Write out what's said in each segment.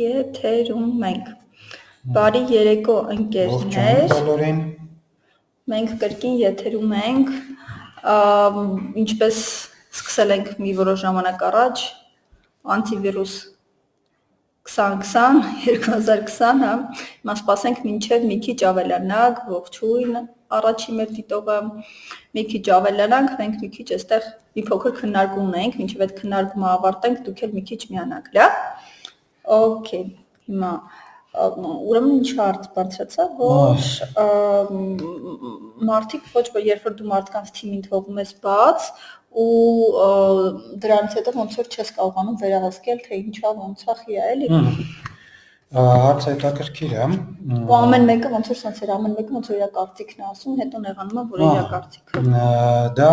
եթերում ենք։ Բարի երեկո ընկերներ։ բոլորին։ Մենք կրկին եթերում ենք։ Ինչպես սկսել ենք մի որոշ ժամանակ առաջ, անտիվիրուս 2020 2020, հա, հիմա սպասենք մինչև մի քիչ ավելանակ, ողջույն առաջի մեր դիտողը մի քիչ ավելանանք, մենք մի քիչ այստեղ մի փոքր քննարկում ունենք, մինչև այդ քննարկումը ավարտենք, դուք էլ մի քիչ միանաք, լա։ Okay, հիմա ուրեմն ինչ հարց բարձրացա, որ մարդիկ ոչ որ երբ որ դու մարդկանց թիմին թողում ես բաց ու դրանից հետո ոնց որ չես կարողանում վերահսկել թե ինչա ոնց է խիա էլի։ Հարցը հետաքրքիր է։ Ու ամեն մեկը ոնց որ sense էր, ամեն մեկը ոնց որ իր կարծիքն է ասում, հետո նեղանում է, որ իր կարծիքը։ Դա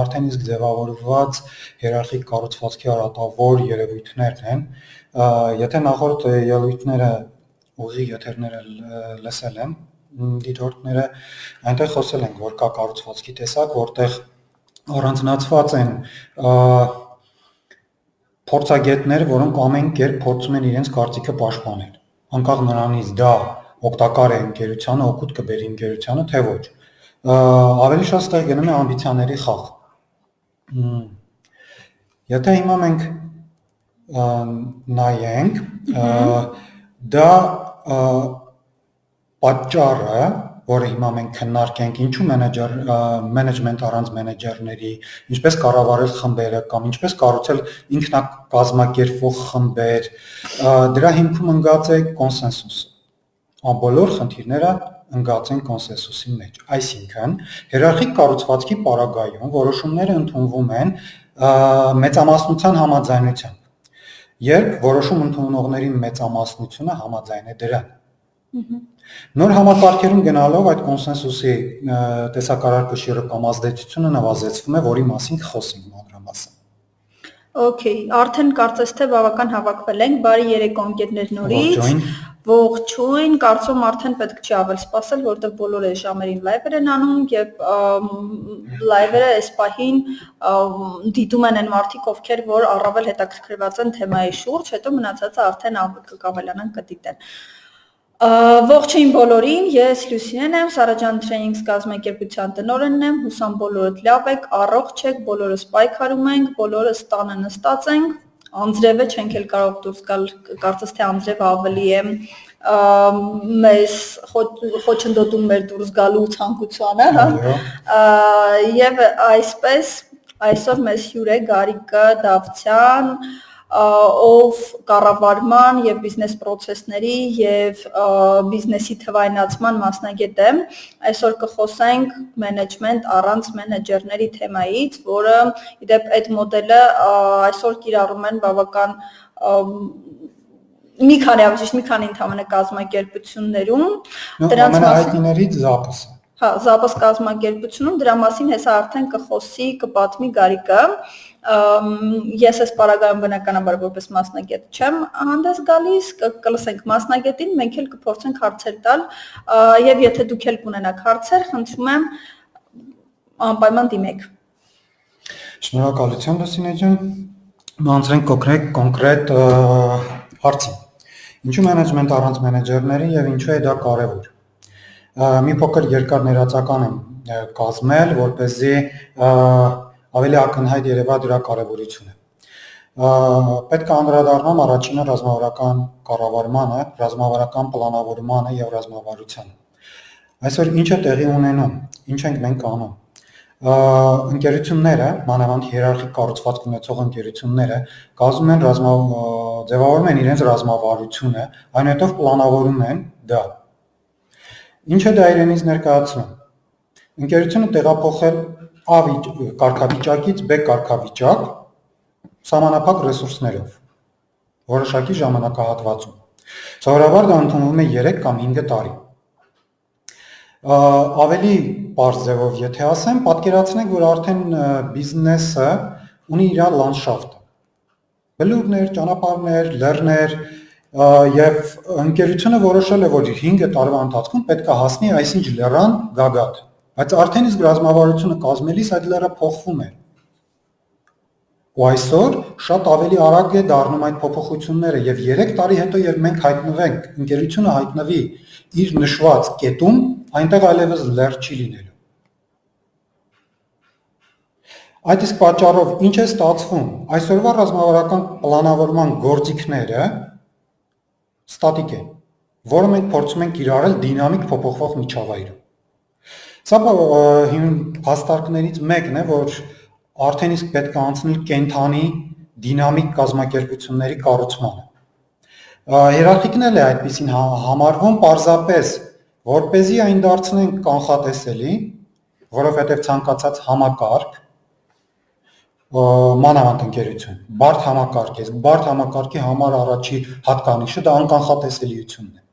արդեն իսկ ձևավորված հիերարխիկ կառուցվածքի արատավոր երևույթներն են։ Եթե նախորդ ելույթները ուղի եթերները լսել եմ, դիտորդները այնտեղ խոսել ենք, որ կա կառուցվածքի տեսակ, որտեղ առանձնացված են փորձագետներ, որոնք ամեն կերպ փորձում են իրենց կարծիքը պաշտպանել։ Անկախ նրանից դա օգտակար է ընկերությանը, օգուտ կբերի ընկերությանը, թե ոչ։ Ավելի շատ ստեղ գնում է ամբիցիաների խաղ։ Եթե հիմա մենք նայենք, դա պատճառը, որը հիմա մենք քննարկենք, ինչու մենեջեր մենեջմենտ առանց մենեջերների, ինչպես կառավարել խմբերը կամ ինչպես կառուցել ինքնակազմակերպվող խմբեր, դրա հիմքում ընկած է կոնսենսուսը։ Ամբողջ խնդիրները ընկած են կոնսենսուսի մեջ։ Այսինքն, հիերարխիկ կառուցվածքի պարագայում որոշումները ընդունվում են մեծամասնության համաձայնությամբ։ Երբ որոշում ընդունողների մեծամասնությունը համաձայն է դրան։ Նոր համակարգերում գնալով այդ կոնսենսուսի ա, տեսակարար կշիռը կամ ազդեցությունը նվազեցվում է, որի մասին խոսենք մանրամասն։ Okay, արդեն կարծես թե բավական հավաքվել ենք։ Բարի երեկո ընկերներ նորից։ Ողջույն, կարծում արդեն պետք չի ավել սպասել, որտեղ բոլորը ժամերին լայվեր են անում եւ լայվերը այս պահին դիտում են այն մարդիկ, ովքեր որ առավել հետաքրքրված են թեմայի շուրջ, հետո մնացածը արդեն կկավելանան կդիտեն։ Ողջույն բոլորին, ես Լուսինեն եմ, Սարաջան Trainings կազմակերպության տնօրենն եմ, հուսամ բոլորդ լավ եք, առողջ եք, բոլորս պայքարում ենք, բոլորս տանը նստած ենք, անձրևը չենք էլ կարող դուրս գալ, կարծես թե անձրևը ավելի է մեզ խո- խոչընդոտում մեր դուրս գալու ցանկությանը, հա։ Եվ այսպես այսօր մեզ հյուր է Գարիկը Դավթյան, ով կառավարման եւ բիզնես process-ների եւ բիզնեսի թվայնացման մասնագետ է։ Այսօր կխոսենք management առանց մենեջերների թեմայից, որը իդեպ այդ մոդելը այսօր կիրառում են բավական մի քանի ավելի ճիշտ մի քանի ընդհանրը կազմակերպություններում դրանց մասին ամենահայտնիներից զապսը։ Հա, զապս կազմակերպությունում դրա մասին հեսա արդեն կխոսի, կպատմի Գարիկը։ Ամ, Ես այս պարագայում բնականաբար որպես մասնագետ չեմ հանդես գալիս, կլսենք մասնագետին, մենք էլ կփորձենք հարցեր տալ, եւ եթե դուք էլ կունենաք հարցեր, խնդրում եմ անպայման դիմեք։ Շնորհակալություն Լուսինե ջան։ Մանցրենք կոնկրետ կոնկրետ ը, հարցի։ Ինչու մենեջմենտ առանց մենեջերների եւ ինչու է դա կարեւոր։ Մի փոքր երկար ներածական եմ կազմել, որ เป զի ավելի ակնհայտ երևա դրա կարեւորությունը։ Ա, Պետք է անդրադառնամ առաջինը ռազմավարական կառավարմանը, ռազմավարական պլանավորմանը եւ ռազմավարությանը։ Այսօր ինչ է տեղի ունենում, ինչ ենք մենք անում։ Ընկերությունները, մանավանդ հիերարխիկ կառուցվածք ունեցող ընկերությունները կազմում են ռազմա ա, ձևավորում են իրենց ռազմավարությունը, այնուհետև պլանավորում են դա։ Ինչը դա իրենից ներկայացնում։ Ընկերությունը տեղափոխել A վիճ- կարգավիճակից B կարգավիճակ սահմանափակ ռեսուրսներով որոշակի ժամանակահատվածում։ Սովորաբար դա ընդունվում է 3 կամ 5 տարի։ Ավելի բարձ ձևով եթե ասեմ, պատկերացնենք, որ արդեն բիզնեսը ունի իր լանդշաֆտը։ Բլուրներ, ճանապարհներ, լեռներ եւ ընկերությունը որոշել է, որ 5 տարվա ընթացքում պետք է հասնի այսինչ լեռան գագաթ։ Բայց արդեն իսկ ռազմավարությունը կազմելիս այդ լեռը փոխվում է։ Ու այսօր շատ ավելի արագ է դառնում այդ փոփոխությունները եւ 3 տարի հետո երբ մենք հայտնվենք, ընկերությունը հայտնվի իր նշված կետում, այնտեղ այլևս լեռ չի լինելու։ Այդ իսկ պատճառով ինչ է ստացվում։ Այսօրվա ռազմավարական պլանավորման գործիքները ստատիկ են, որը մենք փորձում ենք կիրառել դինամիկ փոփոխվող միջավայրում։ Սա հաստարկներից մեկն է, որ արդեն իսկ պետք է անցնել կենթանի դինամիկ կազմակերպությունների կառուցմանը։ Հերարխիկն էլ է այդպեսին հա-, համարվում պարզապես, որ เป զի այն դարձնենք կանխատեսելի, որովհետև ցանկացած համակարգ մանավանդ ընկերություն, բարդ համակարգ է, բարդ համակարգի համար առաջի հատկանիշը դա անկանխատեսելիությունն է։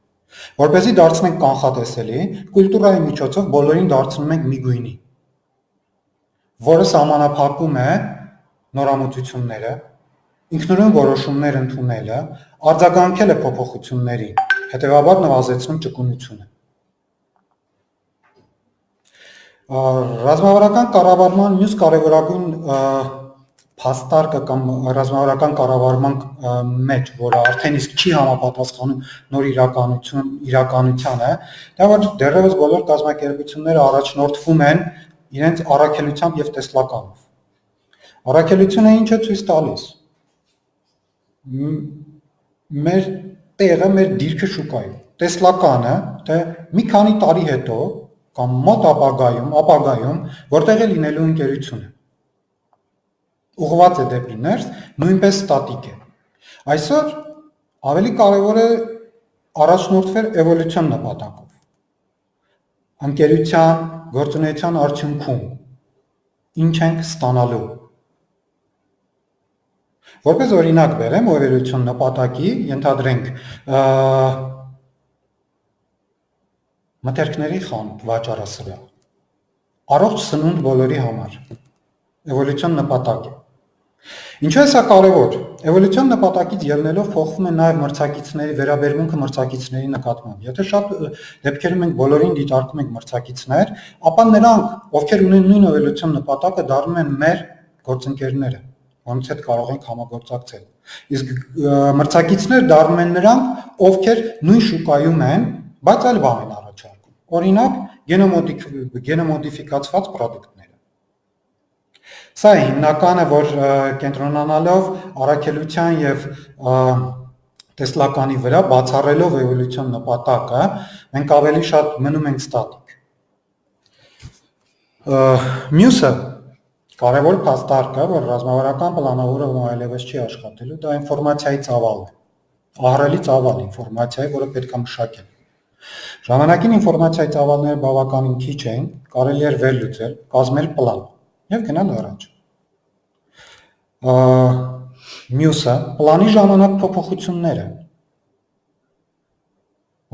Որպեսզի դարձնենք կանխատեսելի, կուլտուրայի միջոցով բոլորին դարձնում ենք միգույնի, որը սահմանափակում է նորամուծությունները, ինքնուրույն որոշումներ ընդունելը, արձագանքել է փոփոխություններին, հետևաբար նվազեցնում ճկունությունը։ Ռազմավարական կառավարման մյուս կարևորագույն փաստարկը կամ ռազմավարական կառավարման մեջ, որը արդեն իսկ չի համապատասխանում նոր իրականություն իրականությանը, դա որ դեռևս բոլոր կազմակերպությունները առաջնորդվում են իրենց առաքելությամբ եւ տեսլականով։ Առաքելությունը ինչ է ցույց տալիս։ Մեր տեղը, մեր դիրքը շուկայում։ Տեսլականը, թե մի քանի տարի հետո կամ մոտ ապագայում, ապագայում որտեղ է լինելու ընկերությունը ուղղված է դեպի ներս, նույնպես ստատիկ է։ Այսօր ավելի կարևոր է առաջնորդվել էվոլյուցիոն նպատակով։ Անկերության, գործունեության արդյունքում ինչ ենք ստանալու։ Որպես օրինակ բերեմ էվոլյուցիոն նպատակի, ենթադրենք մթերքների խանութ վաճառասրահ։ Առողջ սնունդ բոլորի համար։ Էվոլյուցիոն նպատակ է Ինչու է սա կարևոր։ Էվոլյուցիոն նպատակից ելնելով փոխվում է նաև մրցակիցների վերաբերմունքը մրցակիցների նկատմամբ։ Եթե շատ դեպքերում մենք բոլորին դիտարկում ենք մրցակիցներ, ապա նրանք, ովքեր ունեն նույն էվոլյուցիոն նպատակը, դառնում են մեր գործընկերները, որոնց հետ կարող ենք համագործակցել։ Իսկ մրցակիցներ դառնում են նրանք, ովքեր նույն շուկայում են, բայց այլ բան են առաջարկում։ Օրինակ, գենոմոդիֆիկացված ապրանքներ Սա է հիմնականը, որ կենտրոնանալով առաքելության եւ տեսլականի վրա բացառելով էվոլյուցիոն նպատակը, մենք ավելի շատ մնում ենք ստատիկ։ Մյուսը կարևոր փաստարկը, որ ռազմավարական պլանավորումը այլևս չի աշխատելու, դա ինֆորմացիայի ծավալն է։ Ահռելի ծավալ ինֆորմացիայի, որը պետք է մշակել։ Ժամանակին ինֆորմացիայի ծավալները բավականին քիչ էին, կարելի էր վերլուծել, կազմել պլան եւ գնալ առաջ։ Մյուսը պլանի ժամանակ փոփոխությունները,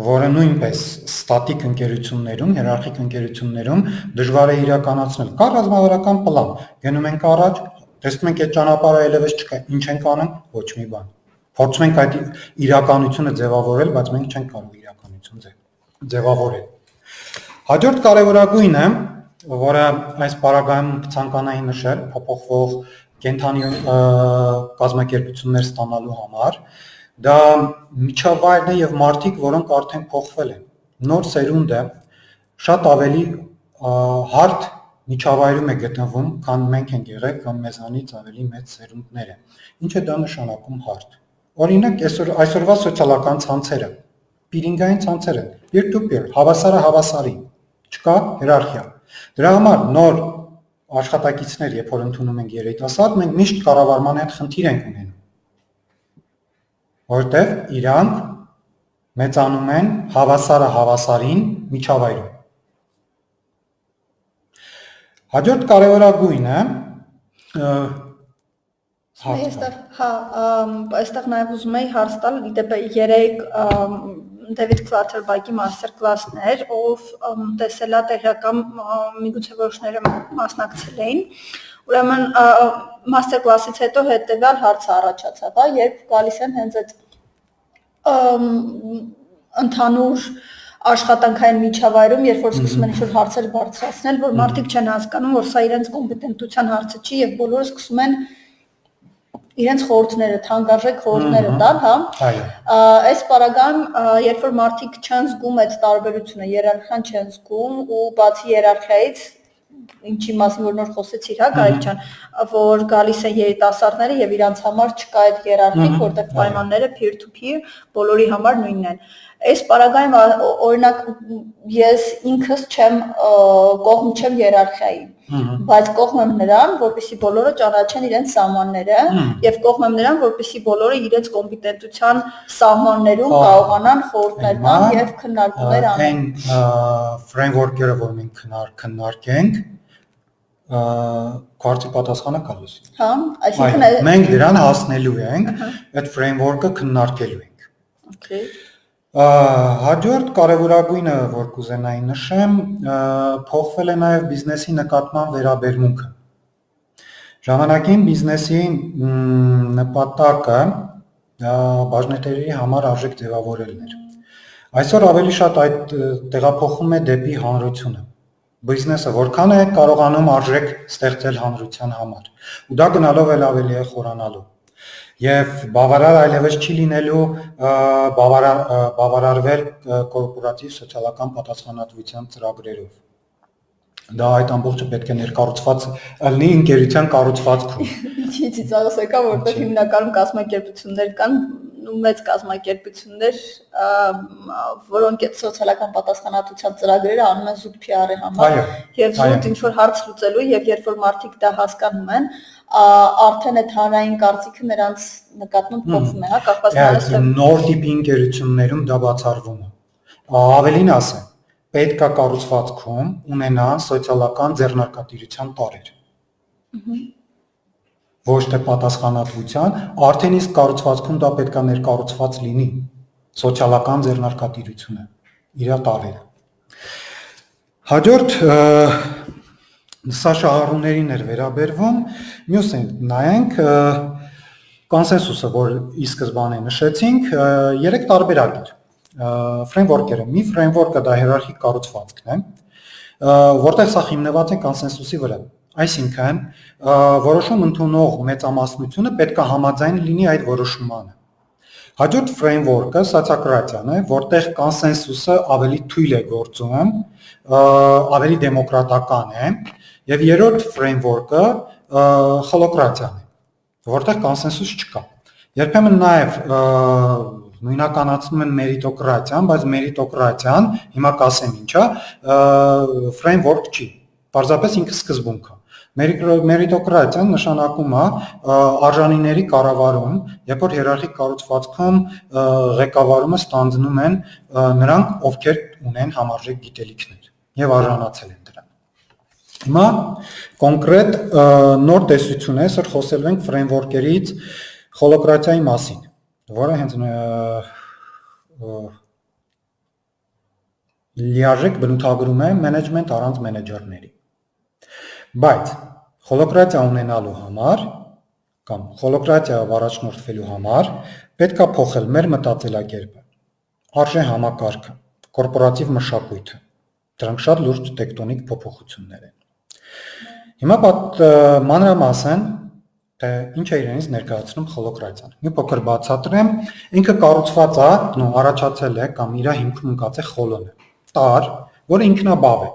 որը նույնպես ստատիկ ընկերություններում, հիերարխիկ ընկերություններում դժվար է իրականացնել։ Կա ռազմավարական պլան, գնում ենք առաջ, տեսնում ենք այդ ճանապարհը այլևս չկա, ինչ ենք անում, ոչ մի բան։ Փորձում ենք այդ իրականությունը ձևավորել, բայց մենք չենք կարող իրականություն ձևավորել։ Հաջորդ կարևորագույնը որը այս պարագայում ցանկանայի նշել փոփոխվող կենթանի կազմակերպություններ ստանալու համար, դա միջավայրն է եւ մարդիկ, որոնք արդեն փոխվել են։ Նոր սերունդը շատ ավելի հարթ միջավայրում է գտնվում, քան մենք ենք եղել կամ մեզանից ավելի մեծ սերունդները։ Ինչ է դա նշանակում հարթ։ Օրինակ, այսօր այսօրվա սոցիալական ցանցերը, պիրինգային ցանցերը, peer-to-peer, հավասարը հավասարի, չկա հիերարխիա Դրա համար նոր աշխատակիցներ, երբ որ ընդունում ենք երիտասարդ, մենք միշտ կառավարման հետ խնդիր ենք ունենում։ Որտեվ իրանք մեծանում են հավասարը հավասարին միջավայրում։ Հաջորդ կարևորագույնը Այստեղ հա, այստեղ նաև ուզում եի հարց տալ, դեպի 3 Դեվիդ Կլաթերբայկի մաստեր կլասներ, ով տեսել է տեղական միգուցե որոշները մասնակցել էին։ Ուրեմն մաստեր կլասից հետո հետեւյալ հարցը առաջացավ, հա, երբ գալիս են հենց այդ ընդհանուր աշխատանքային միջավայրում, երբ որ սկսում են ինչ-որ հարցեր բարձրացնել, որ մարդիկ չեն հասկանում, որ սա իրենց կոմպետենտության հարցը չի եւ բոլորը սկսում են իրենց խորհուրդները, թանկարժեք խորհուրդները տալ, հա։ Այս պարագայում, երբ որ մարդիկ չեն զգում այդ տարբերությունը, երարխիան չեն զգում ու բացի երարխիայից ինչի մասին որ նոր խոսեցիր, հա, Գարիկ ջան, որ գալիս են երիտասարդները եւ իրանց համար չկա այդ երարխիկ, որտեղ պայմանները peer to peer բոլորի համար նույնն են։ Այս պարագայում օրինակ ես ինքս չեմ կողմ չեմ երարխիայի, բայց կողմ եմ նրան, որպեսզի բոլորը ճանաչեն իրենց սահմանները եւ կողմ եմ նրան, որպեսզի բոլորը իրենց կոմպետենտության սահմաններում կարողանան խորհուրդներ տալ եւ քննարկումներ անեն։ Այն ֆրեյմվորքերը, որ մենք քննարկենք, քարտի պատասխանը գալիս։ Հա, այսինքն մենք դրան հասնելու ենք, այդ ֆրեյմվորքը քննարկելու ենք։ Okay։ Հաջորդ կարևորագույնը, որ կուզենայի նշեմ, փոխվել է նաև բիզնեսի նկատմամբ վերաբերմունքը։ Ժամանակին բիզնեսի նպատակը բաժնետերերի համար արժեք ձևավորելն էր։ Այսօր ավելի շատ այդ տեղափոխում է դեպի հանրությունը բիզնեսը որքան է կարողանում արժեք ստեղծել հանրության համար ու դա գնալով էլ ավելի է խորանալու եւ բավարար այլևս չի լինելու բավարար բավարարվել կորպորատիվ սոցիալական պատասխանատվության ծրագրերով դա այդ ամբողջը պետք է ներկառուցված լինի ընկերության կառուցվածքում չի ծիծաղս եկա որտեղ հիմնականում կազմակերպություններ կան ու մեծ կազմակերպություններ, որոնք այդ սոցիալական պատասխանատվության ծրագրերը անում են զուտ PR-ի համար եւ զուտ ինչ որ հարց լուծելու եւ երբ որ մարդիկ դա հասկանում են, արդեն այդ հանրային կարծիքը նրանց նկատմամբ փոխվում է, հա, կապված նրանց նոր տիպի ընկերություններում դա բացառվում է։ Ավելին ասեմ, պետք է կառուցվածքում ունենա սոցիալական ձեռնարկատիրության տարեր։ Ահա ոչ թե պատասխանատվության, արդեն իսկ կառուցվածքում դա պետքա ներկառուցված լինի սոցիալական ձեռնարկատիրությունը իր տարերը։ Հաջորդ սա շահառուներին էր վերաբերվում, մյուսը նայենք կոնսենսուսը, որ ի սկզբանե նշեցինք, երեք տարբերակ էր ֆրեյմվորքերը։ Մի ֆրեյմվորկը դա հիերարխիկ կառուցվածքն է, որտեղ սա հիմնված է կոնսենսուսի վրա։ Այսինքն որոշում ընդունող մեծամասնությունը պետք է համաձայն լինի այդ որոշմանը։ Հաջորդ ֆրեյմվորկը սոցիոկրատիան է, որտեղ կոնսենսուսը ավելի թույլ է գործում, ավելի դեմոկրատական է, եւ երրորդ ֆրեյմվորկը խոլոկրատիան է, որտեղ կոնսենսուս չկա։ Երբեմն նաեւ նույնականացնում են մերիտոկրատիան, բայց մերիտոկրատիան, հիմա կասեմ ինչա, ֆրեյմվորք չի։ Պարզապես ինքը սկզբունք է։ Մերիտոկրատիան նշանակում է արժանիների կառավարում, երբ որ հիերարխիկ կառուցվածքում ղեկավարումը ստանձնում են նրանք, ովքեր ունեն համարժեք գիտելիքներ եւ արժանացել են Հիմա կոնկրետ նոր տեսություն է, սր խոսելու ենք ֆրեյմվորքերից հոլոկրատիայի մասին, որը հենց լիարժեք բնութագրում է մենեջմենտ առանց մենեջերների Բայց հոլոկրատիա ունենալու համար կամ հոլոկրատիայով առաջնորդվելու համար պետք է փոխել մեր մտածելակերպը, արժե համակարգը, կորպորատիվ մշակույթը։ Դրանք շատ լուրջ տեկտոնիկ փոփոխություններ են։ Հիմա մանրամասն թե ինչ է իրենից ներկայացնում հոլոկրատիան։ Մի փոքր բացատրեմ, ինքը կառուցված է, նո առաջացել է կամ իր հիմքում ընկած է խոլոնը։ Տար, որը ինքնաբավ է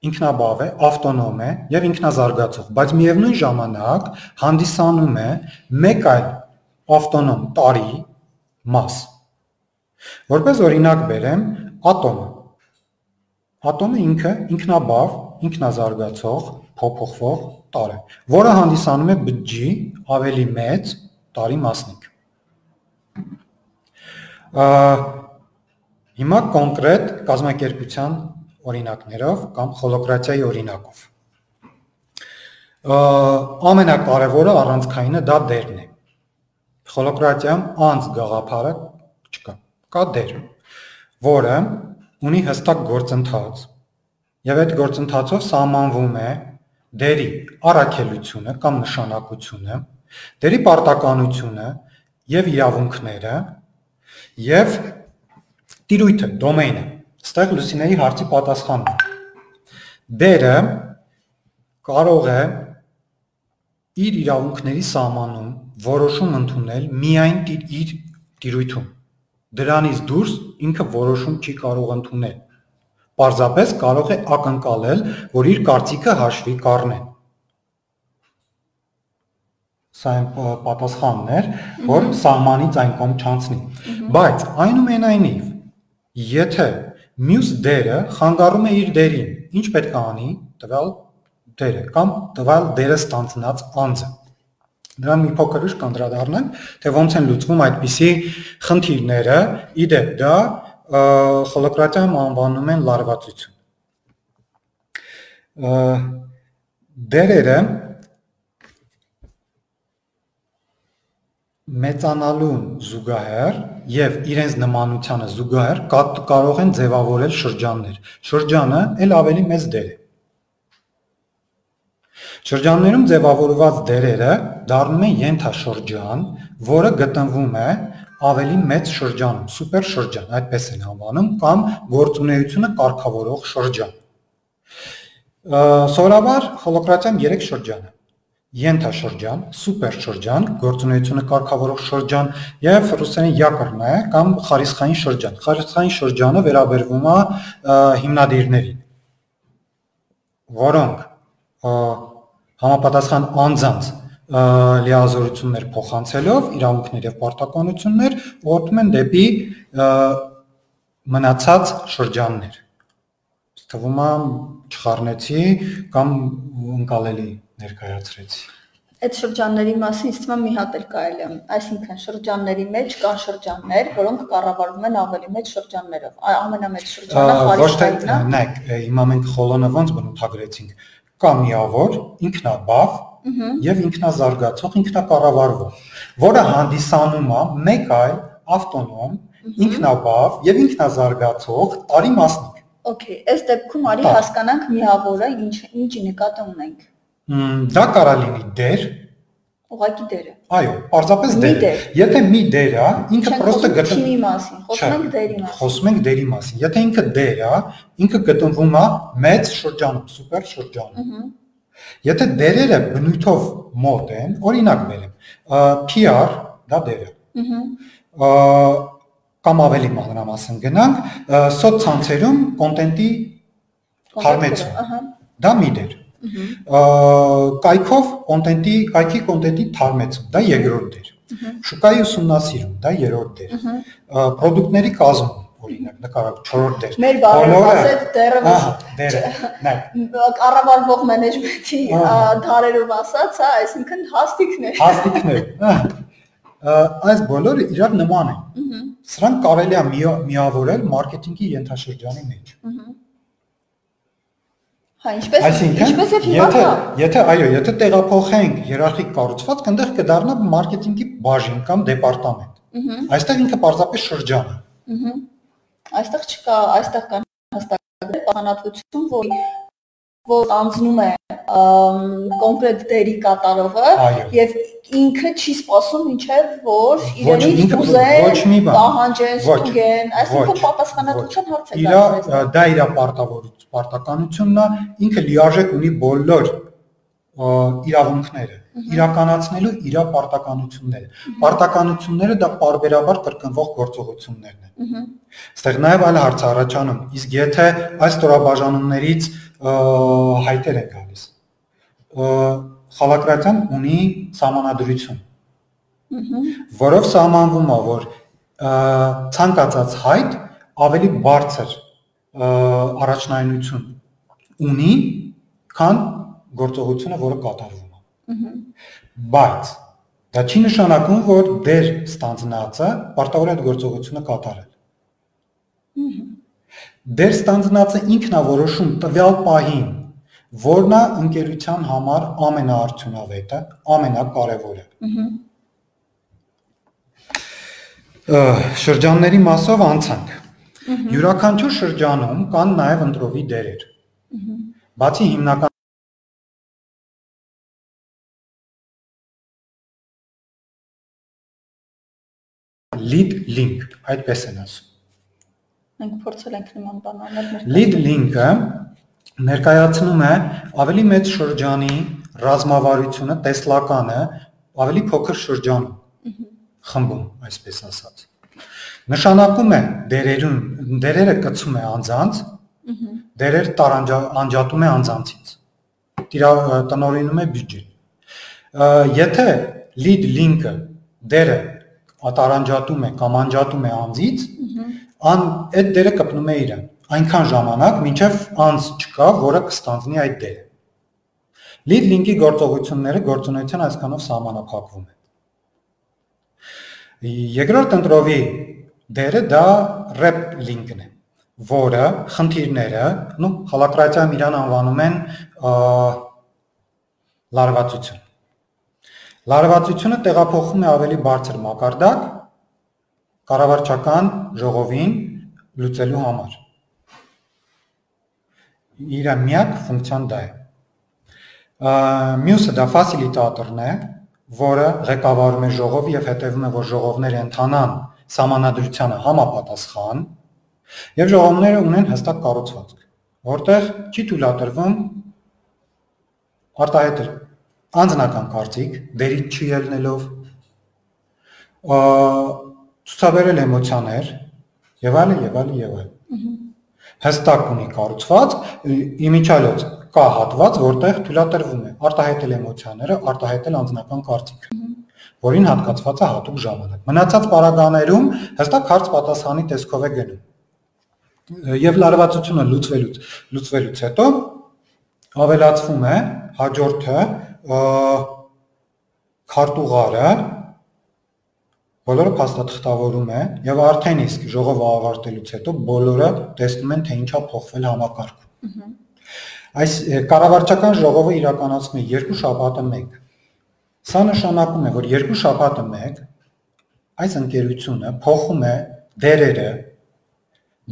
ինքնաբավ է, ավտոնոմ է եւ ինքնազարգացող, բայց միևնույն ժամանակ հանդիսանում է մեկ այլ ավտոնոմ տարի մաս։ Որպես օրինակ բերեմ ատոմը։ Ատոմը ինքը ինքնաբավ, ինքնազարգացող, փոփոխվող տարր է, որը հանդիսանում է բջջի ավելի մեծ տարի մասնիկ։ Հիմա կոնկրետ կազմակերպության օրինակներով կամ հոլոկրատիայի օրինակով։ Ամենակարևորը առանցքայինը դա դերն է։ Հոլոկրատիայում անց գաղափարը չկա։ Կա դեր, որը ունի հստակ գործընթաց եւ այդ գործընթացով սահմանվում է դերի առաքելությունը կամ նշանակությունը, դերի պարտականությունը եւ իրավունքները եւ տիրույթը, դոմեյնը Ստեղ Լուսինեի հարցի պատասխանն։ Դերը կարող է իր իրավունքների սահմանում որոշում ընդունել միայն իր տիրույթում։ Դրանից դուրս ինքը որոշում չի կարող ընդունել։ Պարզապես կարող է ակնկալել, որ իր կարծիքը հաշվի կառնեն։ Սա այն պատասխանն էր, որ սահմանից այն կողմ չանցնի։ Բայց այնուամենայնիվ, եթե մյուս դերը խանգարում է իր դերին, ինչ պետք է անի տվյալ դերը կամ տվյալ դերը ստանձնած անձը։ Դրան մի փոքր ուշ կանդրադառնանք, թե ոնց են լուծվում այդպիսի խնդիրները։ Իդեպ դա խոլոկրատիայում անվանում են լարվածություն։ Դերերը մեծանալուն զուգահեռ եւ իրենց նմանությանը զուգահեռ կարող են ձևավորել շրջաններ։ Շրջանը ել ավելի մեծ դեր է։ Շրջաններում ձևավորված դերերը դառնում են ենթաշրջան, որը գտնվում է ավելի մեծ շրջանում, սուպերշրջան, այդպես են անվանում, կամ գործունեությունը կարգավորող շրջան։ Սովորաբար հոլոկրատիայում 3 շրջան է. Ենթաշրջան, սուպերշրջան, գործունեությունը կարգավորող շրջան եւ ռուսերեն յակրնա է կամ խարիսխային շրջան։ Խարիսխային շրջանը վերաբերվում է հիմնադիրներին, որոնք համապատասխան անձանց լիազորություններ փոխանցելով իրավունքներ եւ պարտականություններ ուղղորդում են դեպի մնացած շրջաններ։ Թվում է չխառնեցի կամ ընկալելի ներկայացրեցի։ Այդ շրջանների մասին ինձ թվում է մի հատ էլ կարելի է, այսինքն շրջանների մեջ կան շրջաններ, որոնք կառավարվում են ավելի մեծ շրջաններով։ Ամենամեծ շրջանը Խարիստայինն է։ Նայեք, հիմա մենք խոլոնը ոնց բնութագրեցինք։ Կա միավոր, ինքնաբավ եւ ինքնազարգացող, ինքնակառավարվող, որը հանդիսանում է մեկ այլ ավտոնոմ, ինքնաբավ եւ ինքնազարգացող տարի մասնիկ։ Okay, այս դեպքում արի հասկանանք միավորը ինչ ինչի նկատի ունենք դա կարա լինի դեր, ուղակի դերը։ Այո, պարզապես դեր։ Եթե մի դեր է, ինքը պրոստը գտնվում է մասին, խոսում ենք դերի մասին։ Խոսում ենք դերի մասին։ Եթե ինքը դեր է, ինքը գտնվում է մեծ շրջանում, սուպեր շրջանում։ Եթե դերերը բնույթով մոտ են, օրինակ բերեմ, PR դա դերը։ Ահա կամ ավելի մանրամասն գնանք, սոցցանցերում կոնտենտի թարմեցում։ Դա մի դեր կայքով կոնտենտի, կայքի կոնտենտի թարմեցում, դա երկրորդ դեր։ Շուկայի ուսումնասիրում, դա երրորդ դեր։ Պրոդուկտների կազմում, օրինակ, նկարակ 4-րդ դեր։ Մեր բարերով ասած դերը Ահա, դերը։ Նայ։ Կառավարվող մենեջմենթի դարերով ասած, հա, այսինքն հաստիկներ։ Հաստիկներ, հա այս բոլորը իրար նման են։ Սրանք կարելի է միավորել մարքեթինգի ենթաշրջանի մեջ։ Ահա Հա, ինչպես ինչպես է հիմա Եթե եթե այո, եթե տեղափոխենք հիերարխիկ կառուցվածք, այնտեղ կդառնա մարքեթինգի բաժին կամ դեպարտամենտ։ Այստեղ ինքը պարզապես շրջան է։ Այստեղ չկա, այստեղ կան հստակներ, պատանատվություն, որ որ անցնում է կոնկրետ դերի կատարողը եւ ինքը չի սпасում ինչեւ որ իրենից ուզեն պահանջեն ստուգեն այսինքն պատասխանատվության հարց է դարձել իրա դա իրա պարտավորություն պարտականությունն է ինքը լիարժեք ունի բոլոր իրավունքները իրականացնելու իր պարտականությունները պարտականությունները դա parberabar կրկնվող գործողություններն են այստեղ նաև այլ հարց առաջանում իսկ եթե այս ստորաբաժանումներից հայտեր է գալիս։ Խալակրատյան ունի սահմանադրություն։ Որով սահմանվում է, որ ցանկացած հայտ ավելի բարձր առաջնայնություն ունի, քան գործողությունը, որը կատարվում Բայց դա չի նշանակում, որ դեր ստանձնածը պարտավոր է այդ գործողությունը կատարել դեր ստանձնածը ինքն է որոշում տվյալ պահին, որն է ընկերության համար ամենաարդյունավետը, ամենակարևորը։ Շրջանների մասով անցանք։ Յուրաքանչյուր շրջանում կան նաև ընտրովի դերեր։ Բացի հիմնական lead link, այդպես են ասում։ Մենք փորձել ենք նման բան անել մեր Lead link-ը ներկայացնում է ավելի մեծ շրջանի ռազմավարությունը, տեսլականը ավելի փոքր շրջանում խմբում, այսպես ասած։ Նշանակում է դերերուն դերերը կցում է անձանց, դերեր տարանջատում է անձանցից։ Տիրա տնորինում է բյուջեն։ Եթե lead link-ը դերը տարանջատում է կամ անջատում է անձից, ան այդ դերը կպնում է իրեն այնքան ժամանակ, մինչև անձ չկա, որը կստանձնի այդ դերը։ Lead link-ի գործողությունները գործունեության այսքանով սահմանափակվում են։ Երկրորդ ընտրովի դերը դա rep link-ն է, որը խնդիրները, նու հալակրատիայում իրան անվանում են լարվածություն։ Լարվածությունը տեղափոխվում է ավելի բարձր մակարդակ կառավարչական ժողովին լուծելու համար իր միակ ֆունկցիան դա է։ Մյուսը դա ֆասիլիտատորն է, որը ղեկավարում է ժողովը եւ հետեւում է, որ ժողովները ընթանան համանadrությանը համապատասխան եւ ժողովները ունեն հստակ կառուցվածք, որտեղ չի թույլատրվում արտահայտել անձնական կարծիք, դերի չի ելնելով ցուցաբերել էմոցիաներ եւ այլն եւ այլն եւ այլն հստակ ունի կառուցված իմիջալոց կա հատված, որտեղ թույլատրվում է արտահայտել էմոցիաները, արտահայտել անձնական կարծիքը, որին հատկացված է հատուկ ժամանակ։ Մնացած պարագաներում հստակ հարց պատասխանի տեսքով է գնում։ Եվ լարվածությունը լուծվելուց լուծվելուց հետո ավելացվում է հաջորդը քարտուղարը բոլորը փաստաթղթավորում է եւ արդեն իսկ ժողովը ավարտելուց հետո բոլորը տեսնում են թե ինչա փոխվել համակարգում։ Այս կառավարչական ժողովը իրականացնում է երկու շաբաթը մեկ։ Սա նշանակում է, որ երկու շաբաթը մեկ այս ընկերությունը փոխում է դերերը,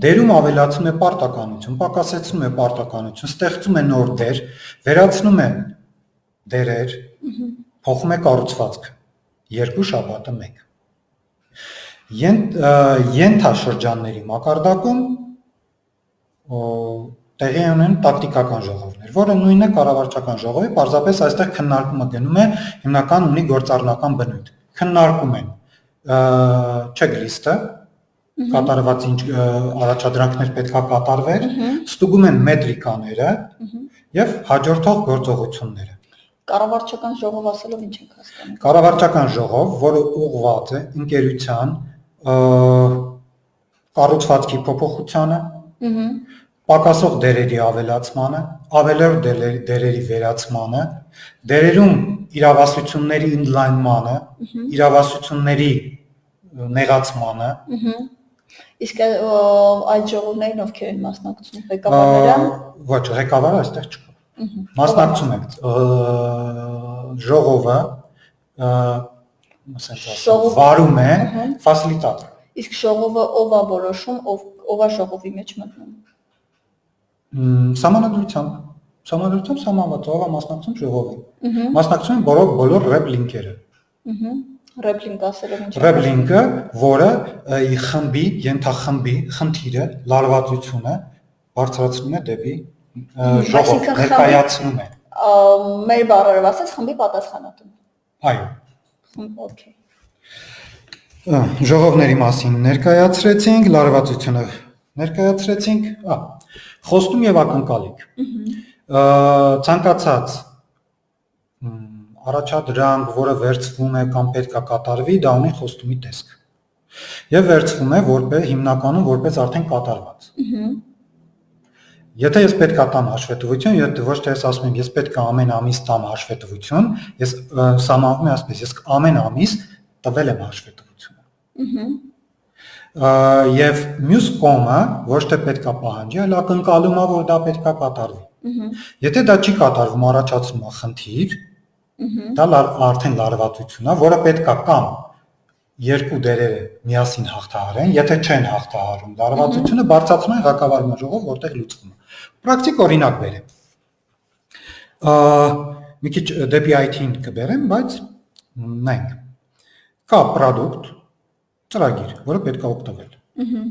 դերում ավելացնում է պարտականություն, պակասեցնում է պարտականություն, ստեղծում է նոր դեր, վերացնում է դերեր, փոխում է կառուցվածքը։ Երկու շաբաթը մեկ ենթաշրջանների մակարդակում տեղի ունեն տակտիկական ժողովներ, որը նույնն է կառավարչական ժողովի, պարզապես այստեղ քննարկումը գնում է հիմնական ունի գործառնական բնույթ։ Քննարկում են չեքլիստը, կատարված ինչ առաջադրանքներ պետքա կատարվեր, ստուգում են մետրիկաները եւ հաջորդող գործողությունները։ Կառավարչական ժողով ասելով ինչ ենք հասկանում։ Կառավարչական ժողով, որը ուղղված է ընկերության կառուցվածքի փոփոխությանը, պակասող դերերի ավելացմանը, ավելորդ դերերի, դերերի վերացմանը, դերերում իրավասությունների ընդլայնմանը, իրավասությունների նեղացմանը։ Իսկ այդ ժողովներին ովքեր են մասնակցում, ղեկավարները։ Ոչ, ղեկավարը այստեղ չկա։ Մասնակցում է ժողովը, ասենք վարում է ֆասիլիտատոր։ Իսկ ժողովը ով է որոշում, ով ով է ժողովի մեջ մտնում։ սահմանված ով է մասնակցում ժողովին։ Մասնակցում են բոլոր բոլոր ռեփ լինքերը։ Ահա ռեփլինք ասելով ինչ։ Ռեփլինքը, որը խմբի, ենթախմբի խնդիրը, լարվածությունը բարձրացնում է դեպի ժողով, ներկայացնում է։ Մեր բառերով ասած խմբի պատասխանատուն։ Այո։ Okay ժողովների մասին ներկայացրեցինք, լարվածությունը ներկայացրեցինք, ա խոստում եւ ակնկալիք։ Ցանկացած առաջադրանք, որը վերցվում է կամ պետքա կատարվի, դա ունի խոստումի տեսք։ Եվ վերցվում է որպես հիմնականում որպես արդեն կատարված։ Եթե ես պետքա տամ հաշվետվություն, եթե ոչ թե ես ասում եմ, ես պետք է ամեն ամիս տամ հաշվետվություն, ես սահմանում եմ ասպես, ես ամեն ամիս տվել եմ հաշվետվություն Եվ մյուս կողմը ոչ թե պետքա պահանջի, այլ ակնկալում է, որ դա պետքա կատարվի։ Եթե դա չի կատարվում, առաջացնում է խնդիր, դա արդեն լարվածություն է, որը պետքա կամ երկու դերերը միասին հաղթահարեն, եթե չեն հաղթահարում լարվածությունը, բարձրացնում են ղեկավարման ժողով, որտեղ լուծվում է։ Պրակտիկ օրինակ բերեմ։ Մի քիչ դեպի IT-ին կբերեմ, բայց նայենք։ Կա product, ծրագիր, որը պետք է օգտվել։ Ահա։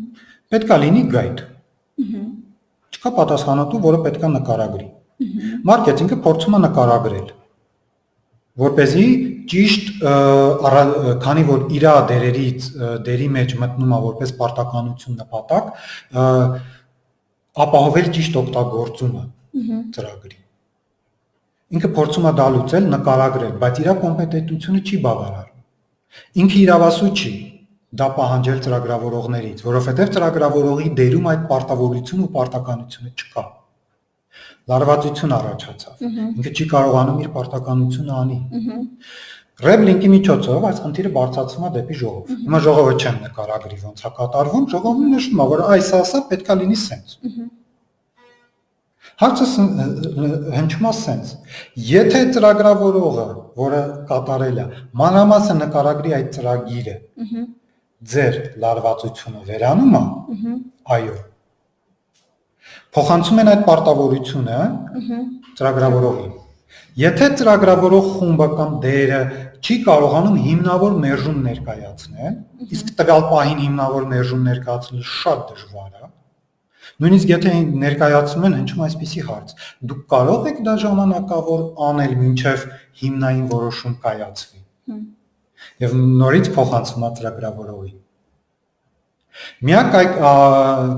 Պետք է լինի գայդ։ Ահա։ Չկա պատասխանատու, որը պետք է նկարագրի։ Ահա։ Մարքեթինգը փորձում է նկարագրել։ որ เป զի ճիշտ քանի որ իր դերերից դերի մեջ մտնում է որպես պարտականություն նպատակ ապահովել ճիշտ օգտագործումը ծրագրի ինքը փորձում է դա լուծել նկարագրել բայց իր կոմպետենտությունը չի բավարարում ինքը իրավասու չի դա պահանջել ծրագրավորողներից որովհետև ծրագրավորողի դերում այդ պարտավորություն ու պարտականությունը չկա լարվածություն առաջացավ։ Ինքը չի կարողանում իր պարտականությունը անի։ Reb link-ի միջոցով այս խնդիրը բարձրացվում է դեպի ժողով։ Հիմա ժողովը չեմ նկարագրի ոնց է կատարվում, ժողովը նշում է, որ այս ասա պետքա լինի սենց։ Հարցը հնչում է սենց։ Եթե ծրագրավորողը, որը կատարել է, մանրամասը նկարագրի այդ ծրագիրը, ձեր լարվածությունը վերանում է, այո, փոխանցում են այդ պարտավորությունը ծրագրավորողին։ Եթե ծրագրավորող խումբը կամ դերը չի կարողանում հիմնավոր մերժում ներկայացնել, իսկ տվյալ պահին հիմնավոր մերժում ներկայացնել շատ դժվար է, Նույնիսկ եթե ներկայացնում են հնչում այսպիսի հարց. դուք կարող եք դա ժամանակավոր անել մինչև հիմնային որոշում կայացվի։ Եվ նորից փոխանցվում է ծրագրավորողին։ Միակ այդ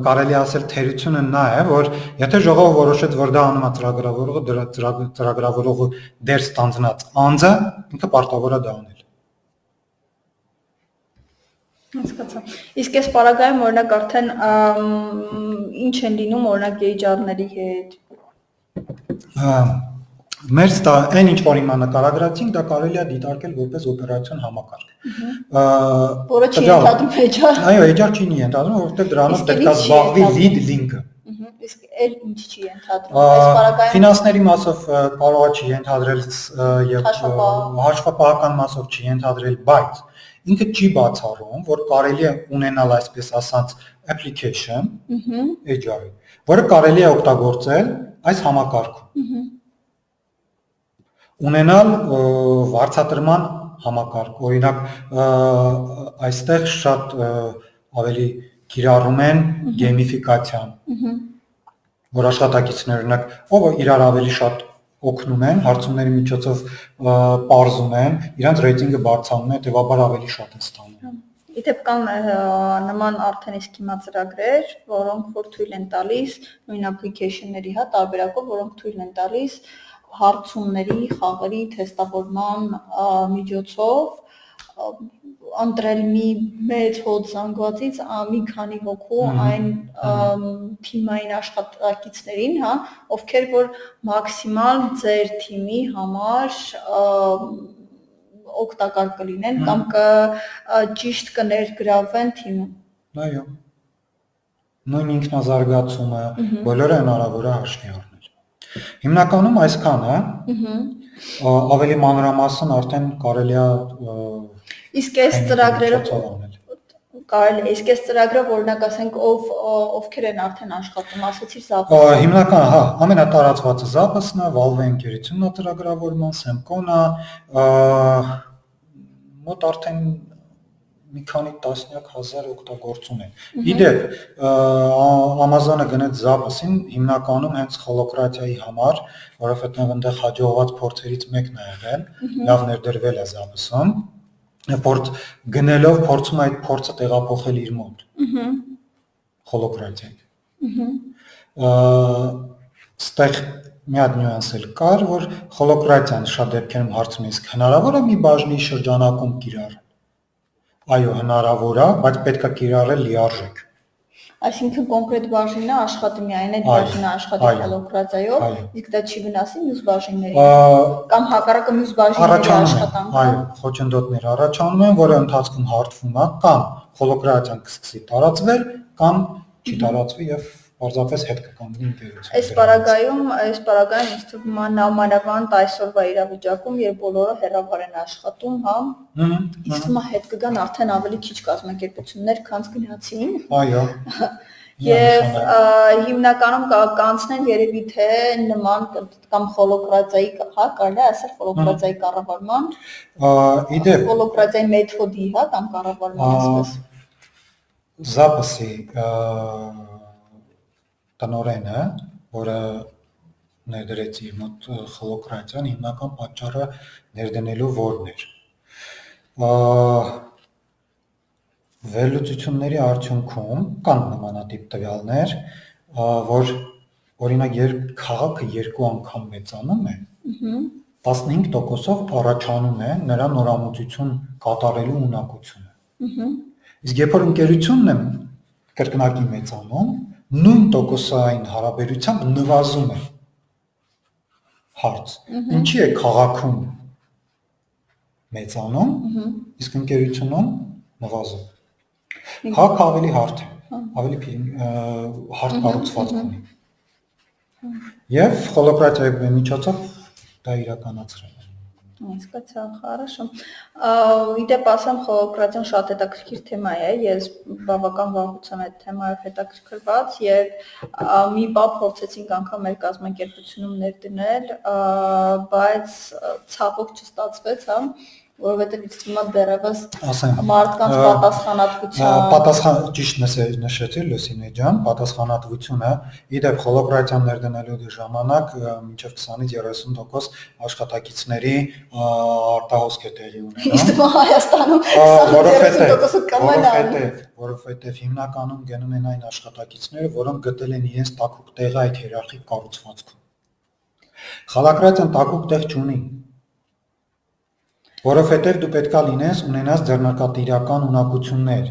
կարելի ասել թերությունը նա է, որ եթե ժողովը որոշեց, որ դա անում է ծրագրավորողը, ծրագրավորողը դեր ստանձնած անձը, ինքը պարտավոր է դա անել։ Հասկացա։ Իսկ այս պարագայում օրինակ արդեն ինչ են լինում օրինակ HR-ների հետ։ Մեր ստա այն ինչ որ հիմա նկարագրացինք, դա կարելի է դիտարկել որպես օպերացիոն համակարգ։ Որը չի ընդհանրում HR։ Այո, HR չի ընդհանրում, որովհետև դրանով պետք է զբաղվի lead link-ը։ Իսկ էլ ինչ չի ընդհանրում։ Այս պարագայում ֆինանսների մասով կարող է չի ընդհանրել եւ հաշվապահական մասով չի ընդհանրել, բայց ինքը չի բացառում, որ կարելի է ունենալ այսպես ասած application, HR-ի, որը կարելի է օգտագործել այս համակարգում ունենալ վարձատրման համակարգ։ Օրինակ այստեղ շատ ավելի կիրառում են գեյմիֆիկացիան։ Որ աշխատակիցներ օրինակ ով իրար ավելի շատ օգնում են, հարցումների միջոցով parzում են, իրանց ռեյտինգը բարձրանում է, հետեւաբար ավելի շատ են ստանում։ Իդեպ կան նման արդեն իսկ հիմա ծրագրեր, որոնք որ թույլ են տալիս նույն application-ների հա տարբերակով, որոնք թույլ են տալիս հարցումների, խաղերի թեստավորման միջոցով ընտրել մի մեծ հոտ զանգվածից մի քանի հոգու այն թիմային աշխատակիցներին, հա, ովքեր որ մաքսիմալ ձեր թիմի համար օգտակար կլինեն կամ ճիշտ կներգրավեն թիմում։ Այո։ Նույն ինքնազարգացումը բոլորը հնարավոր է հաշվի առնել։ Հիմնականում այսքանը։ Ահա ավելի մանրամասն արդեն կարելի է իսկ այս ծրագրերով կարելի է իսկ այս ծրագրով օրինակ ասենք ով ովքեր են արդեն աշխատում ասացիր Zappos հիմնական հա ամենատարածվածը Zappos-ն է Valve ընկերությունն է ծրագրավորման Semcon-ը մոտ արդեն մի քանի տասնյակ հազար օգտագործում են։ Իդեպ Amazon-ը գնեց Zappos-ին հիմնականում հենց հոլոկրատիայի համար, որովհետև այնտեղ հաջողված փորձերից մեկն է եղել, լավ ներդրվել է Zappos-ում։ Փորձ գնելով փորձում այդ փորձը տեղափոխել իր մոտ։ Ահա հոլոկրատիայի։ Ահա ստեղ մի հատ նյուանս էլ կար, որ հոլոկրատիան շատ դեպքերում հարցում իսկ հնարավոր է մի բաժնի շրջանակում կիրառել Այո, հնարավոր է, բայց պետք է կիրառել լիարժեք։ Այսինքն կոնկրետ բաժինը աշխատի միայն այդ բաժինը աշխատի կալոկրատիայով, իսկ դա չի վնասի մյուս բաժիններին։ Կամ հակառակը մյուս բաժինների աշխատանքը։ Այո, խոչընդոտներ առաջանում են, որը ընթացքում հարթվում է կամ հոլոկրատիան կսկսի տարածվել, կամ չի տարածվի եւ պարզապես հետ կկանգնի ինտերեսը։ Այս պարագայում, այս պարագայում ինձ թվում է նամանավանդ այսօրվա իրավիճակում, երբ բոլորը հերավար են աշխատում, հա։ Ինձ թվում է հետ կգան արդեն ավելի քիչ կազմակերպություններ, քան գնացին։ Այո։ Եվ հիմնականում կանցնեն երևի թե նման կամ հոլոկրատիայի, հա, կարելի է ասել հոլոկրատիայի կառավարման։ Իդեպ հոլոկրատիայի մեթոդի, հա, կամ կառավարման ասես։ Записи տնորենը, որը ներդրեց իր մոտ խլոկրատիան, հիմնական պատճառը ներդնելու որն էր։ Վերլուծությունների արդյունքում կան նմանատիպ տվյալներ, որ օրինակ երբ քաղաքը երկու անգամ մեծանում է, 15%-ով առաջանում է նրա նորամուծություն կատարելու ունակությունը։ Իսկ երբ որ ընկերությունն է կրկնակի մեծանում, նույն տոկոսային հարաբերությամբ նվազում է հարց։ Ինչի է քաղաքում մեծանում, իսկ ընկերությունում նվազում։ Քաղաքը ավելի հարթ է, ավելի հարթ կառուցվածք ունի։ Եվ խոլոկրատիայի միջոցով դա իրականացրել Հասկացա, хорошо։ Իդեպ ասեմ խոլոկրատիան շատ հետաքրքիր թեմա է, ես բավական վաղուց եմ այդ թեմայով հետաքրքրված եւ մի բա փորձեցինք անգամ մեր կազմակերպությունում ներդնել, բայց ցավոք չստացվեց, հա որովհետև ինձ թվում է դեռևս մարդկանց պատասխանատվության պատասխան ճիշտ նշեցի Լուսինե ջան, պատասխանատվությունը իդեպ հոլոկրատիան ներդնելու ժամանակ մինչև 20-ից 30% աշխատակիցների արտահոսք է տեղի ունենում։ Իսկ Հայաստանում 20-30% կմնան որովհետև հիմնականում գնում են այն աշխատակիցները, որոնք գտել են իրենց տակուկ տեղը այդ հիերարխիկ կառուցվածքում։ Խալակրատիան տակուկ տեղ չունի Որովհետև դու պետքա լինես ունենաս ձեռնարկատիրական ունակություններ։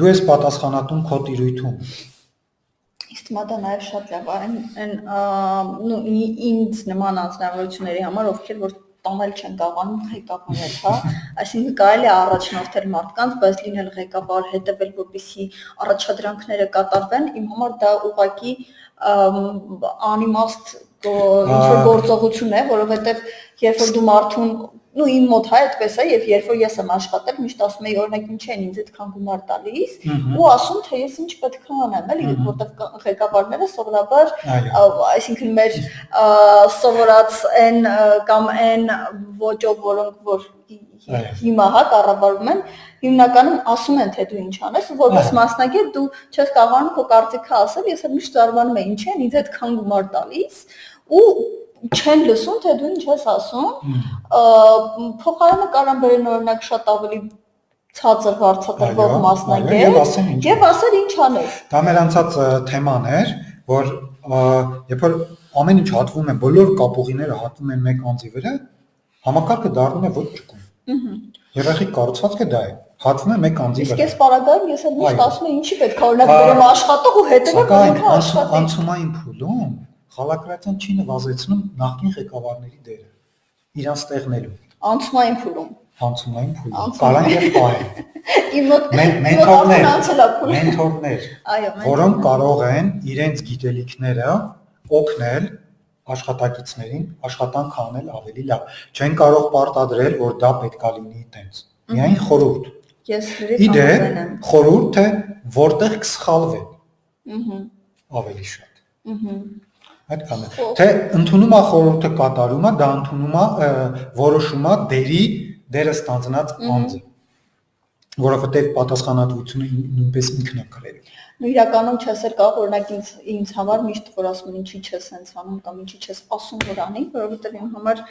Դու ես պատասխանատուն քո տիրույթում։ Իսկ մա դա նաև շատ լավ այն այն նու ինձ նման անձնավորությունների համար, ովքեր որ տանել չեն կարողանում ղեկավարել, հա, այսինքն կարելի է առաջնորդել մարդկանց, բայց լինել ղեկավար, հետևել, որպեսի առաջադրանքները կատարվեն, իմ համար դա ուղղակի անիմաստ ինչ որ գործողություն է, որովհետև երբ որ դու մարդուն ու իմ մոտ հա այդպես է եւ երբ որ ես եմ աշխատել միշտ ասում եի օրինակ ինչ են ինձ այդքան գումար տալիս ու ասում թե ես ինչ պետք է անեմ էլի որտեվ ղեկավարները սովորաբար այսինքն մեր սովորած են կամ այն ոճով որոնք որ հիմա հա կառավարում են հիմնականում ասում են թե դու ինչ անես ու որպես մասնագետ դու չես կարողանում քո կարծիքը ասել ես միշտ զարմանում եմ ինչ են ինձ այդքան գումար տալիս ու չեն լսում, թե դու ինչ ես ասում։ Փոխարենը կարան բերեն օրինակ շատ ավելի ցածր վարձատրվող մասնագետ եւ ասել ինչ անել։ Դա մեր անցած թեման էր, որ երբ որ ամեն ինչ հատվում է, բոլոր կապուղիները հատվում են մեկ անձի վրա, համակարգը դառնում է ոչ ճկուն։ Ահա։ Երախի կառուցվածքը դա է հատվում է մեկ անձի վրա։ Իսկ այս պարագայում ես էլ միշտ ասում եմ, ինչի պետք է օրինակ բերեմ աշխատող ու հետևեմ որ ինքը աշխատի։ Անցումային փուլում Խալակրատյան չի նվազեցնում նախկին ղեկավարների դերը իրանց տեղնելու։ Անցումային փուլում։ Անցումային փուլում։ Կարան եւ պահեն։ Իմ մոտ մենթորներ, մենթորներ, որոնք կարող են իրենց գիտելիքները օգնել աշխատակիցներին աշխատանք անել ավելի լավ։ Չեն կարող պարտադրել, որ դա պետքա լինի տենց։ Միայն խորհուրդ։ Ես լրիվ համաձայն եմ։ Խորհուրդը որտեղ կսխալվեն։ Ահա։ Ավելի շատ։ Ահա Այդքան է։ Թե ընդունում է խորհուրդը կատարում է, դա ընդունում է որոշում է դերի դերը ստանձնած անձը որովհետև պատասխանատվությունը նույնպես ինքն է կրել։ Ու իրականում չես էլ կարող օրինակ ինձ ինձ համար միշտ որ ասում են ինչի չես հենց անում կամ ինչի չես ասում որ անի, որովհետև իմ համար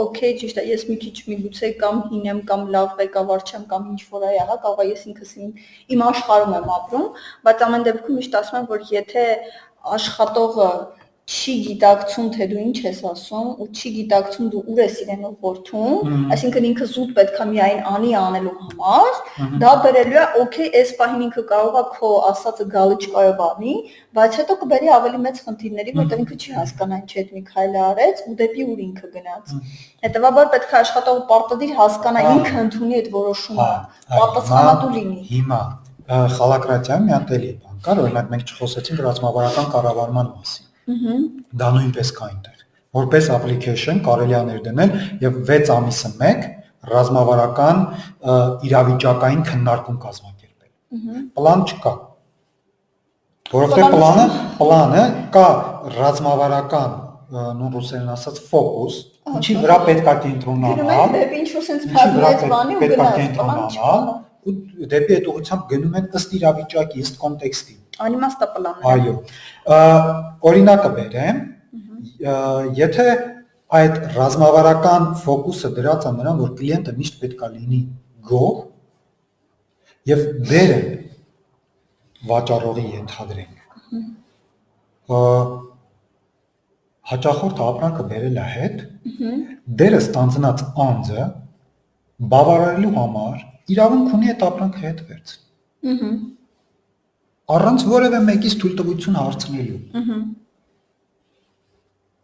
օքեյ ճիշտ է, ես մի քիչ միգուցե կամ հինեմ կամ լավ ղեկավար չեմ կամ ինչ որ այա, հա, կարող է ես ինքս իմ իմ աշխարհում եմ ապրում, բայց ամեն դեպքում միշտ ասում եմ որ եթե աշխատողը չի գիտակցում թե դու ինչ ես ասում ու չի գիտակցում դու ուր ես իրեն ուղղորդում, այսինքն ինքը զուտ պետքա միայն անի անելու համար, դա բերելու է, օքեյ, այս պահին ինքը կարող է քո ասածը գալիճկայով անի, բայց հետո կբերի ավելի մեծ խնդիրների, որտեղ ինքը չի հասկանա ինչ այդ մի քայլը արեց ու դեպի ուր ինքը գնաց։ Հետևաբար պետք է աշխատողը պարտադիր հասկանա ինքը ընդունի այդ որոշումը, պատասխանատու լինի։ Հիմա խալակրատիան մի հատ էլի կար, օրինակ մենք չխոսեցինք ռազմավարական կառավարման մասին Ահա։ Դա նույնպես կա այնտեղ։ Որպես application կարելի է ներդնել եւ 6 ամիսը 1 ռազմավարական իրավիճակային քննարկում կազմակերպել։ Ահա։ Պլան չկա։ Որովհետեւ պլանը պլանը կա ռազմավարական նույն ռուսերեն ասած ֆոկուս, ինչի վրա պետք է կենտրոնանալ։ են դեպի ինչ-որ sense բանի ու գնաց։ Ու դեպի այդ ուղղությամբ գնում են ըստ իրավիճակի, ըստ կոնտեքստի։ Անիմաստա պլաններ։ Այո։ Օրինակը բերեմ, Եթե այդ ռազմավարական ֆոկուսը դրած է նրան, որ կլիենտը միշտ պետքա լինի գող եւ բերը վաճառողի ենթադրենք։ Հաճախորդը ապրանքը բերել է հետ, դերը ստանձնած անձը բավարարելու համար իրավունք ունի այդ ապրանքը հետ վերցնել։ Առանց որևէ մեկից թույլտվություն հարցնելու։ Ահա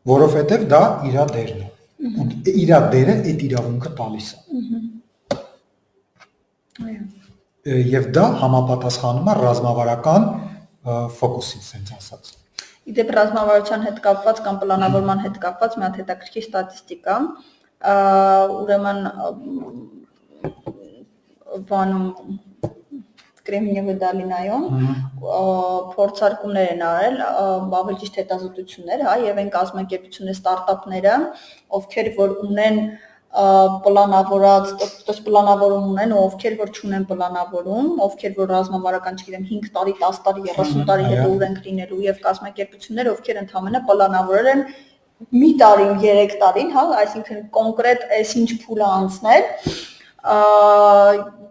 որովհետև դա իր դերն է։ Ու իր դերը այդ իրավունքը տալիս է։ Այո։ Եվ դա համապատասխանում է ռազմավարական ֆոկուսին, ասենց ասած։ Իդեպ ռազմավարության հետ կապված կամ պլանավորման հետ կապված մի հատ հետաքրքիր ստատիստիկա, ուրեմն բանում Կրեմնիևը Դալինայում փորձարկումներ են արել, ավելի ճիշտ հետազոտություններ, հա, եւ այն կազմակերպությունները, ստարտափները, ովքեր որ ունեն պլանավորած, դες պլանավորում ունեն, ու ովքեր որ չունեն պլանավորում, ովքեր որ ռազմավարական, չգիտեմ, 5 տարի, 10 տարի, 30 տարի հետո ունենք լինելու եւ կազմակերպություններ, ովքեր ընդհանրապես պլանավորել են մի տարին, 3 տարին, հա, այսինքն կոնկրետ այսինչ փուլը անցնել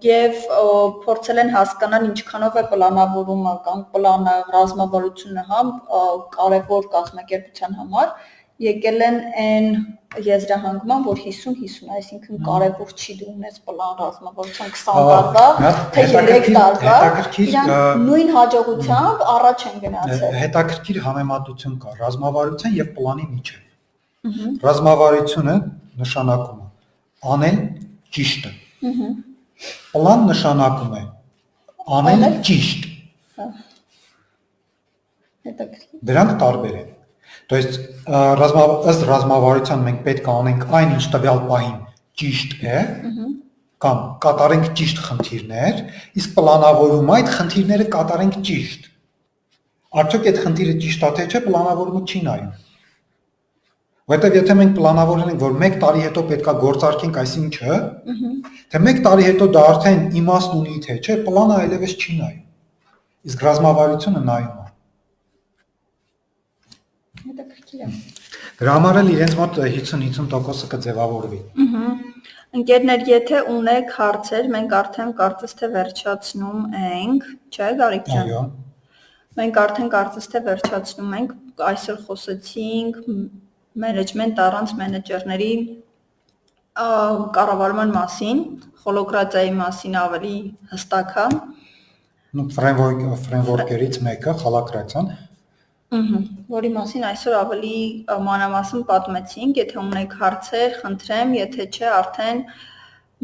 եւ փորձել են հասկանալ ինչքանով է պլանավորումը կամ պլանը ռազմավարությունը հա կարևոր կազմակերպության համար եկել են այն եզրահանգման, որ 50-50, այսինքն կարևոր չի դու ունես պլան ռազմավարության 20 տարվա, թե 3 տարվա, իրանք նույն հաջողությամբ առաջ են գնացել։ Հետաքրքիր համեմատություն կա ռազմավարության եւ պլանի միջեւ։ Ռազմավարությունը նշանակում է անել ճիշտը։ Պլան նշանակում է անել ճիշտ։ Հա։ Հետաքրքիր։ Դրանք տարբեր են։ То есть ռազմա ըստ ռազմավարության մենք պետք է անենք այն ինչ տվյալ պահին ճիշտ է, կամ կատարենք ճիշտ խնդիրներ, իսկ պլանավորում այդ խնդիրները կատարենք ճիշտ։ Արդյոք այդ խնդիրը ճիշտ է թե չէ, պլանավորումը չի նայում։ Որտեվ եթե մենք պլանավորել ենք, որ 1 տարի հետո պետքա գործարկենք այսինչը, թե 1 տարի հետո դա արդեն իմաստ ունի թե չէ, պլանը այլևս չի նայում։ Իսկ ռազմավարությունը նայում է։ Հետաքրքիր է։ Դրա համար էլ իրենց մոտ 50-50%-ը կձևավորվի։ Ահա։ Ընկերներ, եթե ունեք հարցեր, մենք արդեն կարծես թե վերջացնում ենք, չէ՞ Գարիկ ջան։ Այո։ Մենք արդեն կարծես թե վերջացնում ենք, այսօր խոսեցինք մենեջմենտ առանց մենեջերների կառավարման մասին, հոլոկրատիայի մասին ավելի հստակ է։ Ну ֆրեյմվորք ֆրեյմվորքերից մեկը հոլոկրատիան։ Ահա, որի մասին այսօր ավելի մանրամասն պատմեցինք, եթե ունեք հարցեր, խնդրեմ, եթե չէ, արդեն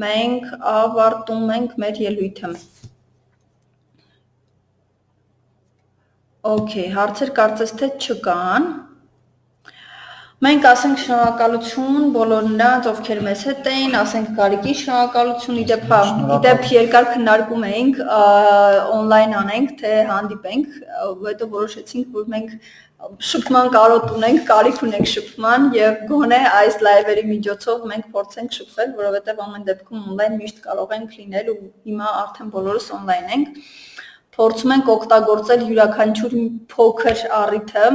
մենք ավարտում ենք մեր ելույթը։ Okay, հարցեր կարծես թե չկան։ Մենք ասենք շնորհակալություն բոլոր նրանց, ովքեր մեզ հետ էին, ասենք Գարիկի շնորհակալություն, իդեպ հա, իդեպ երկար քննարկում էինք on-line անենք, թե հանդիպենք, հետո որոշեցինք, որ մենք շփման կարոտ ունենք, կարիք ունենք շփման եւ գոնե այս լայվերի միջոցով մենք փորձենք շփվել, որովհետեւ ամեն դեպքում on-line միշտ կարող ենք լինել ու հիմա արդեն բոլորս on-line ենք փորձում ենք օգտագործել յուրաքանչյուր փոքր առիթը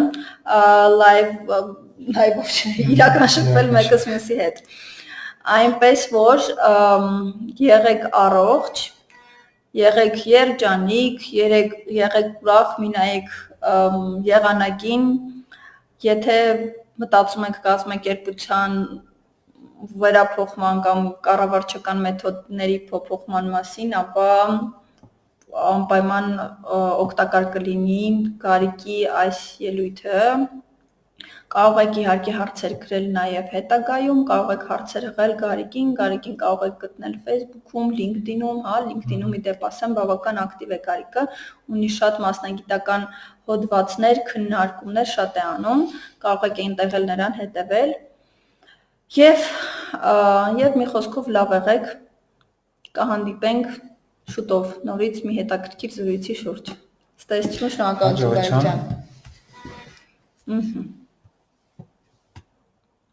լայվ լայվով չէ, իրական շփվել մեկս մյուսի հետ։ Այնպես որ եղեք առողջ, եղեք երջանիկ, եղեք եղեք ուրախ, մինայեք եղանակին, եթե մտածում եք կազմակերպության վերափոխման կամ կառավարչական մեթոդների փոփոխման մասին, ապա անպայման օգտակար կլինի Գարիկի այս ելույթը Կարող եք իհարկե հարցեր գրել նաև հետագայում, կարող եք հարցեր ղել Գարիկին, Գարիկին կարող եք գտնել Facebook-ում, LinkedIn-ում, հա, LinkedIn-ում իդեպ ասեմ, բավական ակտիվ է Գարիկը, ունի շատ մասնագիտական հոդվածներ, քննարկումներ շատ է անում, կարող եք այնտեղ էլ նրան հետևել։ Եվ եւ մի խոսքով լավ եղեք, կհանդիպենք շուտով նորից մի հետաքրքիր զրույցի շուրջ։ Ստեսություն, շնորհակալություն Գարիկ ջան։ Ահա